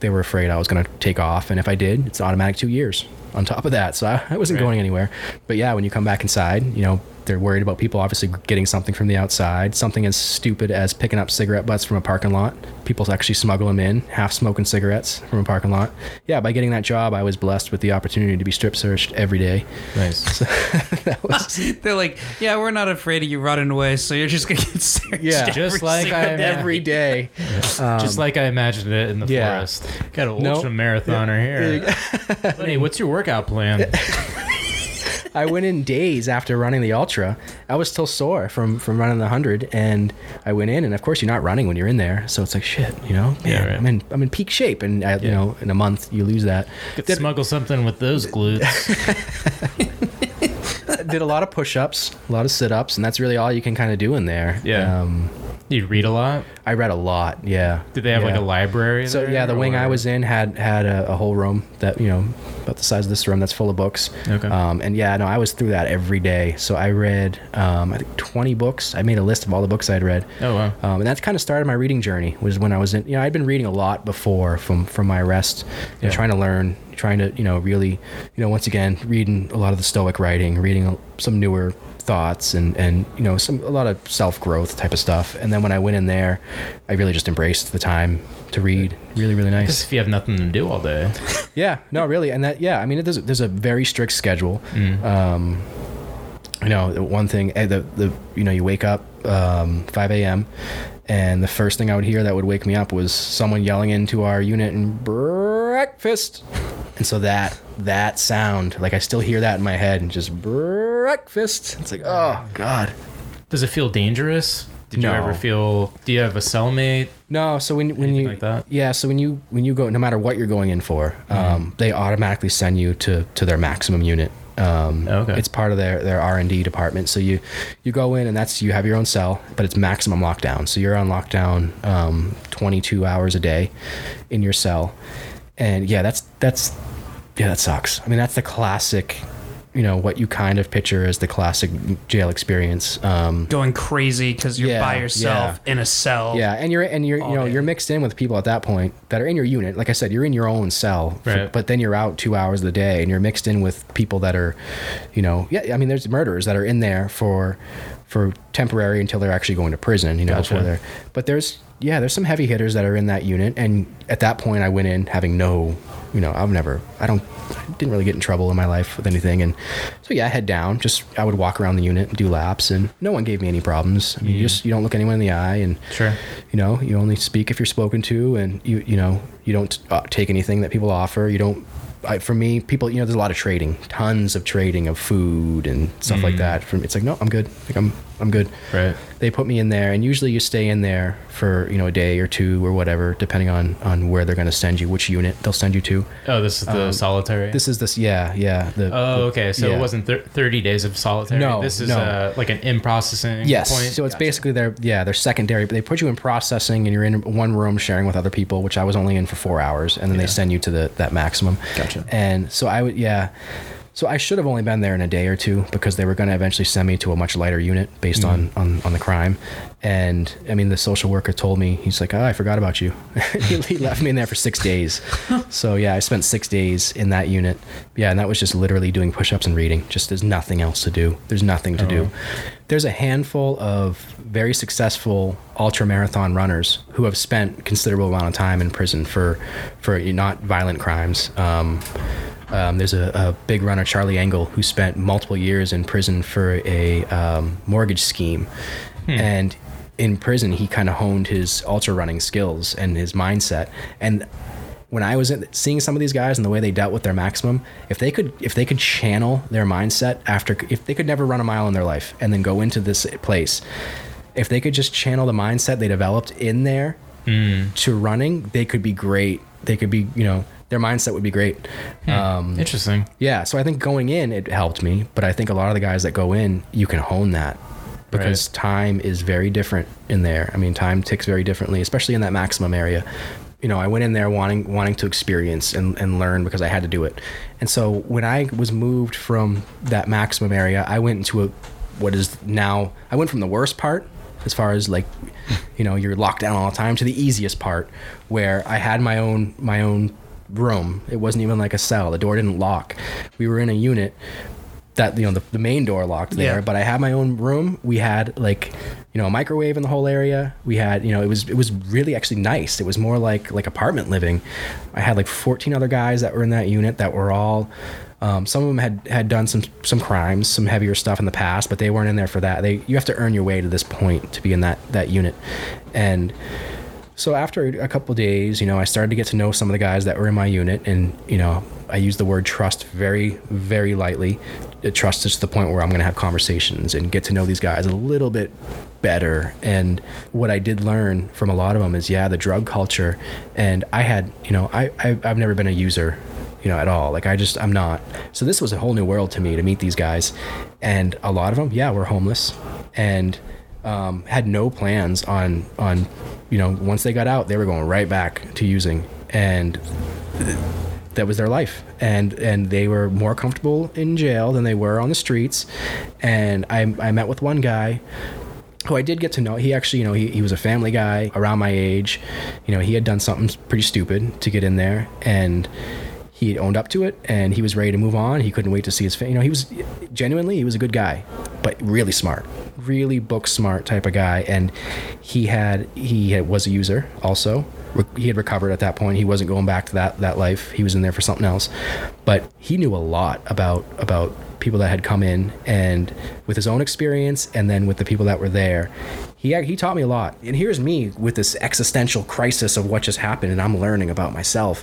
they were afraid I was going to take off, and if I did, it's automatic two years on top of that. So I, I wasn't Right. going anywhere. But yeah, when you come back inside, you know. They're worried about people obviously getting something from the outside, something as stupid as picking up cigarette butts from a parking lot. People actually smuggle them in, half smoking cigarettes from a parking lot. Yeah, by getting that job, I was blessed with the opportunity to be strip searched every day. Nice. they're like, yeah, we're not afraid of you running away, so you're just gonna get searched. Yeah. every Just like I- day. Every day. Um, Just like I imagined it in the yeah. forest. Got an No. ultra marathoner here. Buddy, what's your workout plan? I went in days after running the ultra. I was still sore from from running the hundred, and I went in, and of course you're not running when you're in there, so it's like shit, you know. Yeah, right. I'm in I'm in peak shape, and I, you know, in a month you lose that. Could Did, smuggle something with those glutes. did a lot of push-ups, a lot of sit-ups, and that's really all you can kind of do in there. Yeah. Um, You read a lot. I read a lot. Yeah. Did they have like a library? So there, yeah, the wing I was in had had a, a whole room that you know about the size of this room that's full of books. Okay. Um, and yeah, no, I was through that every day. So I read um, I think 20 books. I made a list of all the books I'd read. Oh wow. Um, and that's kind of started my reading journey. Was when I was in, you know, I'd been reading a lot before from from my arrest, Yeah. trying to learn, trying to, you know, really, you know, once again, reading a lot of the Stoic writing, reading some newer thoughts and and you know some a lot of self growth type of stuff. And then when I went in there, I really just embraced the time to read. Really, really Just nice. if you have nothing to do all day. Yeah, no, really, and that yeah, I mean, there's a, there's a very strict schedule. Um, you know, the one thing, eh, the the you know, you wake up um, 5 a.m. and the first thing I would hear that would wake me up was someone yelling into our unit and breakfast. And so that that sound, like I still hear that in my head, and just breakfast. It's like, oh god. Does it feel dangerous? Did No. you ever feel? Do you have a cellmate? No, so when when Anything you like that? yeah, so when you when you go, no matter what you're going in for, um, they automatically send you to to their maximum unit. Um, Okay. It's part of their their R and D department. So you you go in and that's you have your own cell, but it's maximum lockdown. So you're on lockdown um, 22 hours a day in your cell, and yeah, that's that's yeah, that sucks. I mean, that's the classic. You know what you kind of picture as the classic jail experience. Um, going crazy because you're Yeah, by yourself in a cell. yeah, and you're and you're you know you're mixed in with people at that point that are in your unit. Like I said, you're in your own cell, f- Right. but then you're out two hours of the day, and you're mixed in with people that are, you know, yeah. I mean, there's murderers that are in there for for temporary until they're actually going to prison. You know, before they're. But there's yeah, there's some heavy hitters that are in that unit, and at that point, I went in having no, you know, I've never, I don't, I didn't really get in trouble in my life with anything, and so yeah, I head down. Just I would walk around the unit, and do laps, and no one gave me any problems. I mean, you just you don't look anyone in the eye, and Sure. you know you only speak if you're spoken to and you you know you don't uh, take anything that people offer you don't I, for me people you know there's a lot of trading tons of trading of food and stuff like that from it's like no i'm good like i'm i'm good Right. they put me in there and usually you stay in there for you know a day or two or whatever depending on on where they're going to send you which unit they'll send you to Oh, this is the solitary. Um, this is this yeah yeah the, Oh, the- okay. So yeah. it wasn't thir- 30 days of solitary. No, this is no. uh, like an in processing Yes. point. So it's Gotcha. basically their yeah their secondary. But they put you in processing, and you're in one room sharing with other people, which I was only in for four hours, and then they send you to the that maximum. Gotcha. And so I would yeah. So I should have only been there in a day or two because they were going to eventually send me to a much lighter unit based on, mm-hmm. on on the crime. And I mean, the social worker told me he's like, "Oh, I forgot about you." he, he left me in there for six days. so yeah, I spent six days in that unit. Yeah, and that was just literally doing push-ups and reading. Just there's nothing else to do. There's nothing to Oh. do. Uh-huh. There's a handful of very successful ultra marathon runners who have spent considerable amount of time in prison for for not violent crimes. Um, um, there's a, a big runner, Charlie Engle, who spent multiple years in prison for a um, mortgage scheme, and in prison, he kind of honed his ultra running skills and his mindset. And when I was in, seeing some of these guys and the way they dealt with their maximum, if they could if they could channel their mindset after if they could never run a mile in their life and then go into this place, if they could just channel the mindset they developed in there to running, they could be great. They could be, you know, their mindset would be great. Um, Interesting. yeah, so I think going in it helped me, but I think a lot of the guys that go in, you can hone that because time is very different in there. I mean, time ticks very differently, especially in that maximum area. You know, I went in there wanting wanting to experience and, and learn because I had to do it. And so when I was moved from that maximum area, I went into a what is now I went from the worst part as far as like you know, you're locked down all the time to the easiest part where I had my own my own room. It wasn't even like a cell. The door didn't lock. We were in a unit that you know the, the main door locked there Yeah. but i had my own room we had like you know a microwave in the whole area we had you know it was it was really actually nice it was more like like apartment living i had like 14 other guys that were in that unit that were all um, some of them had had done some some crimes some heavier stuff in the past but they weren't in there for that they you have to earn your way to this point to be in that that unit and so after a couple days, you know, I started to get to know some of the guys that were in my unit, and you know, I use the word trust very, very lightly. Trust is to the point where I'm going to have conversations and get to know these guys a little bit better. And what I did learn from a lot of them is, yeah, the drug culture. And I had, you know, I, I I've never been a user, you know, at all. Like I just I'm not. So this was a whole new world to me to meet these guys, and a lot of them, yeah, were homeless, and um, had no plans on on you know once they got out they were going right back to using and that was their life and and they were more comfortable in jail than they were on the streets and I, I met with one guy who I did get to know. He actually, you know, he, he was a family guy around my age. You know, he had done something pretty stupid to get in there and he owned up to it and he was ready to move on. He couldn't wait to see his family. You know, he was genuinely, he was a good guy, but really smart, really book smart type of guy. And he had, he had, was a user also. He had recovered at that point. He wasn't going back to that, that life. He was in there for something else, but he knew a lot about, about people that had come in and with his own experience and then with the people that were there he he taught me a lot and here's me with this existential crisis of what just happened and I'm learning about myself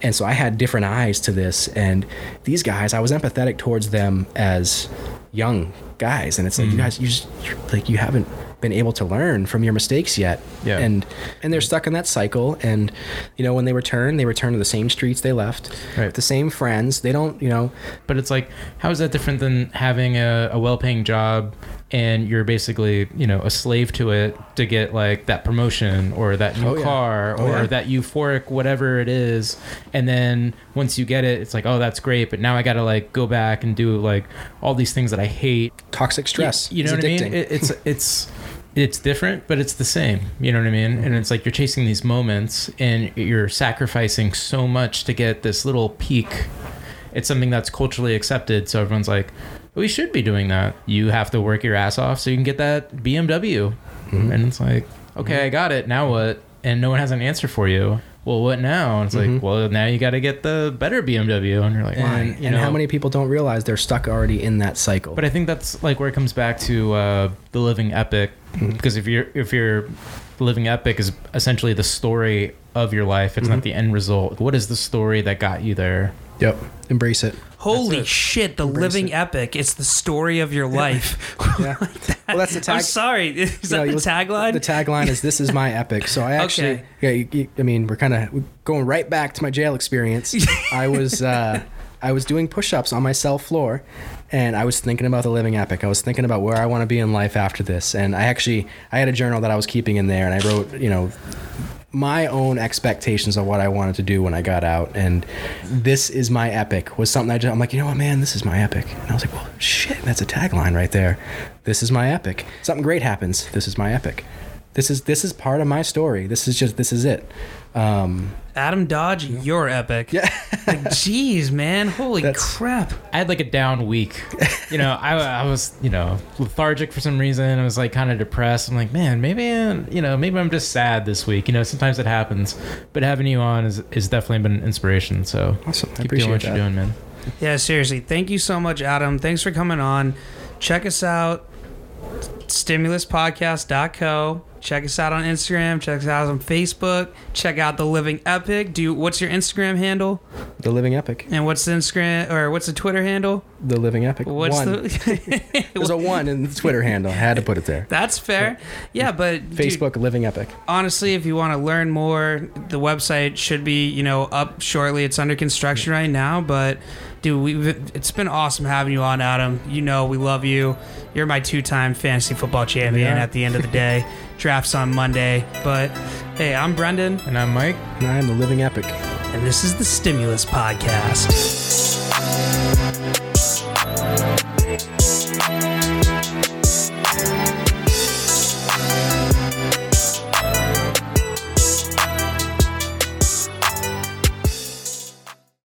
and so I had different eyes to this and these guys I was empathetic towards them as young guys and it's like you mm. guys you just like you haven't been able to learn from your mistakes yet Yeah. and and they're stuck in that cycle and you know when they return they return to the same streets they left Right. the same friends they don't you know But it's like, how is that different than having a, a well-paying job and you're basically, you know, a slave to it to get like that promotion or that new Oh, yeah. car Oh, or yeah. that euphoric whatever it is, and then once you get it, it's like, oh, that's great, but now I got to like go back and do like all these things that I hate. toxic stress You, you know is what I mean? It, it's it's it's different, but it's the same. You know what I mean? And it's like you're chasing these moments and you're sacrificing so much to get this little peak. It's something that's culturally accepted, so everyone's like, "We should be doing that." You have to work your ass off so you can get that BMW, Mm-hmm. and it's like, "Okay, I got it. Now what?" And no one has an answer for you. Well, what now? And it's like, well, now you got to get the better BMW, and you're like, Mm-hmm. and, "Why?" You and know? how many people don't realize they're stuck already in that cycle But I think that's like where it comes back to uh, the living epic, Mm-hmm. because if you're if you're living epic is essentially the story of your life. It's Mm-hmm. not the end result. What is the story that got you there? yep embrace it Holy shit, the living it. epic. It's the story of your life. yeah well that's the tag I'm sorry. Is you that know, the you- tagline? the tagline is this is my epic so i actually Okay. yeah you, you- i mean we're kind of going right back to my jail experience i was uh i was doing push-ups on my cell floor and i was thinking about the living epic i was thinking about where i want to be in life after this and i actually i had a journal that i was keeping in there and i wrote you know my own expectations of what I wanted to do when I got out, and this is my epic was something I just I'm like, you know what, man, this is my epic, and I was like, well, shit, that's a tagline right there. This is my epic. Something great happens. This is my epic. This is this is part of my story. This is just this is it. Um, Adam Dodge, you're epic. yeah, Like, jeez, man. Holy That's- crap. I had like a down week. You know, I, I was you know lethargic for some reason. I was like kind of depressed. I'm like, man, maybe you know maybe I'm just sad this week. You know, sometimes it happens. But having you on is is definitely been an inspiration. So awesome. I keep appreciate doing what that. you're doing, man. Yeah, seriously. Thank you so much, Adam. Thanks for coming on. Check us out stimuluspodcast.co. Check us out on Instagram. Check us out on Facebook. Check out the Living Epic. Do you, what's your Instagram handle? The Living Epic. And what's the Instagram or what's the Twitter handle? The Living Epic. What's one. the? There's a one in the Twitter handle. I had to put it there. That's fair. Yeah, but dude, Facebook Living Epic. honestly, if you want to learn more, the website should be you know up shortly. It's under construction right now, but dude, we it's been awesome having you on, Adam. You know we love you. You're my two-time fantasy football champion. Yeah. At the end of the day, drafts on Monday. But hey, I'm Brendan, And I'm Mike. And I am the Living Epic. and this is the Stimulus Podcast.